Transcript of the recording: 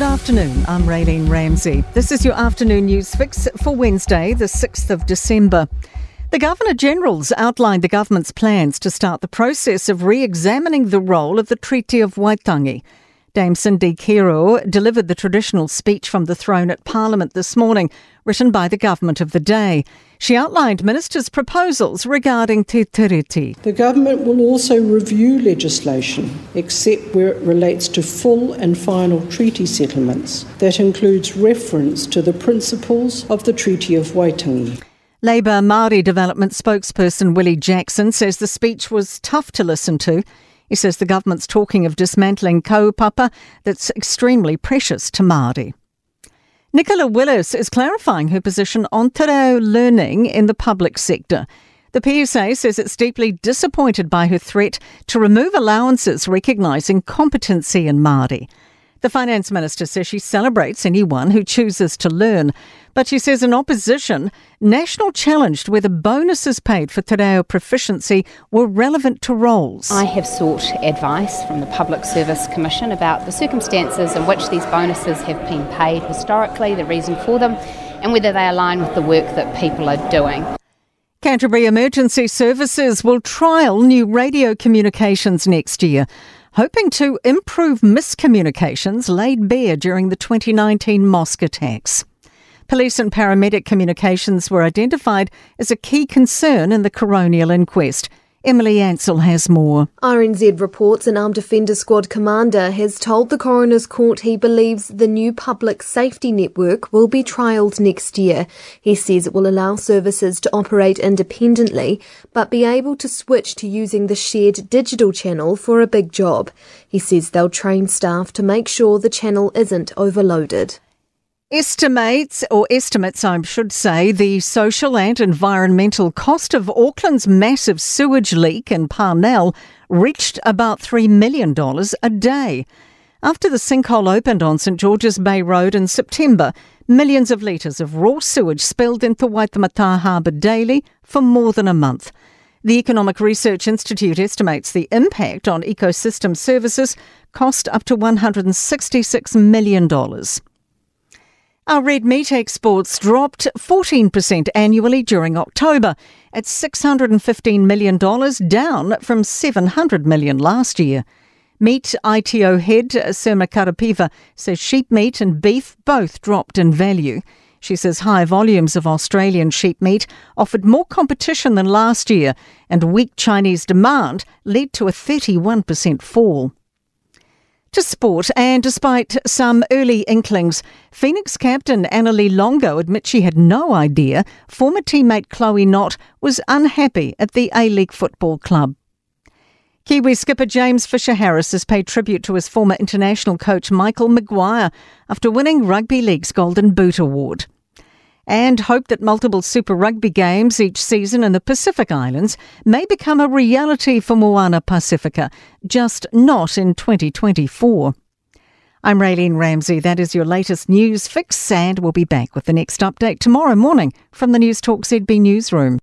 Good afternoon. I'm Raylene Ramsey. This is your afternoon news fix for Wednesday, the 6th of December. The Governor General's outlined the government's plans to start the process of re examining the role of the Treaty of Waitangi. Dame Cindy Kiro delivered the traditional speech from the throne at Parliament this morning, written by the government of the day. She outlined ministers' proposals regarding Te Tiriti. The government will also review legislation, except where it relates to full and final treaty settlements. That includes reference to the principles of the Treaty of Waitangi. Labour Māori Development spokesperson Willie Jackson says the speech was tough to listen to. He says the government's talking of dismantling kaupapa that's extremely precious to Māori. Nicola Willis is clarifying her position on te reo learning in the public sector. The PSA says it's deeply disappointed by her threat to remove allowances recognising competency in Māori. The finance minister says she celebrates anyone who chooses to learn, but she says in opposition, National challenged whether bonuses paid for te reo proficiency were relevant to roles. I have sought advice from the Public Service Commission about the circumstances in which these bonuses have been paid historically, the reason for them, and whether they align with the work that people are doing. Canterbury Emergency Services will trial new radio communications next year hoping to improve miscommunications laid bare during the 2019 mosque attacks. Police and paramedic communications were identified as a key concern in the coronial inquest. Emily Ansell has more. RNZ reports an armed defender squad commander has told the coroner's court he believes the new public safety network will be trialled next year. He says it will allow services to operate independently but be able to switch to using the shared digital channel for a big job. He says they'll train staff to make sure the channel isn't overloaded. Estimates, or estimates, I should say, the social and environmental cost of Auckland's massive sewage leak in Parnell reached about $3 million a day. After the sinkhole opened on St George's Bay Road in September, millions of litres of raw sewage spilled into Waitemata Harbour daily for more than a month. The Economic Research Institute estimates the impact on ecosystem services cost up to $166 million. Our red meat exports dropped 14% annually during October at $615 million, down from 700 million last year. Meat ITO head Sirma Karapeeva says sheep meat and beef both dropped in value. She says high volumes of Australian sheep meat offered more competition than last year, and weak Chinese demand led to a 31% fall. To sport, and despite some early inklings, Phoenix captain Annalie Longo admits she had no idea former teammate Chloe Knott was unhappy at the A League Football Club. Kiwi skipper James Fisher Harris has paid tribute to his former international coach Michael Maguire after winning Rugby League's Golden Boot Award and hope that multiple Super Rugby games each season in the Pacific Islands may become a reality for Moana Pacifica, just not in 2024. I'm Raylene Ramsey. That is your latest news fix, and we'll be back with the next update tomorrow morning from the Newstalk ZB newsroom.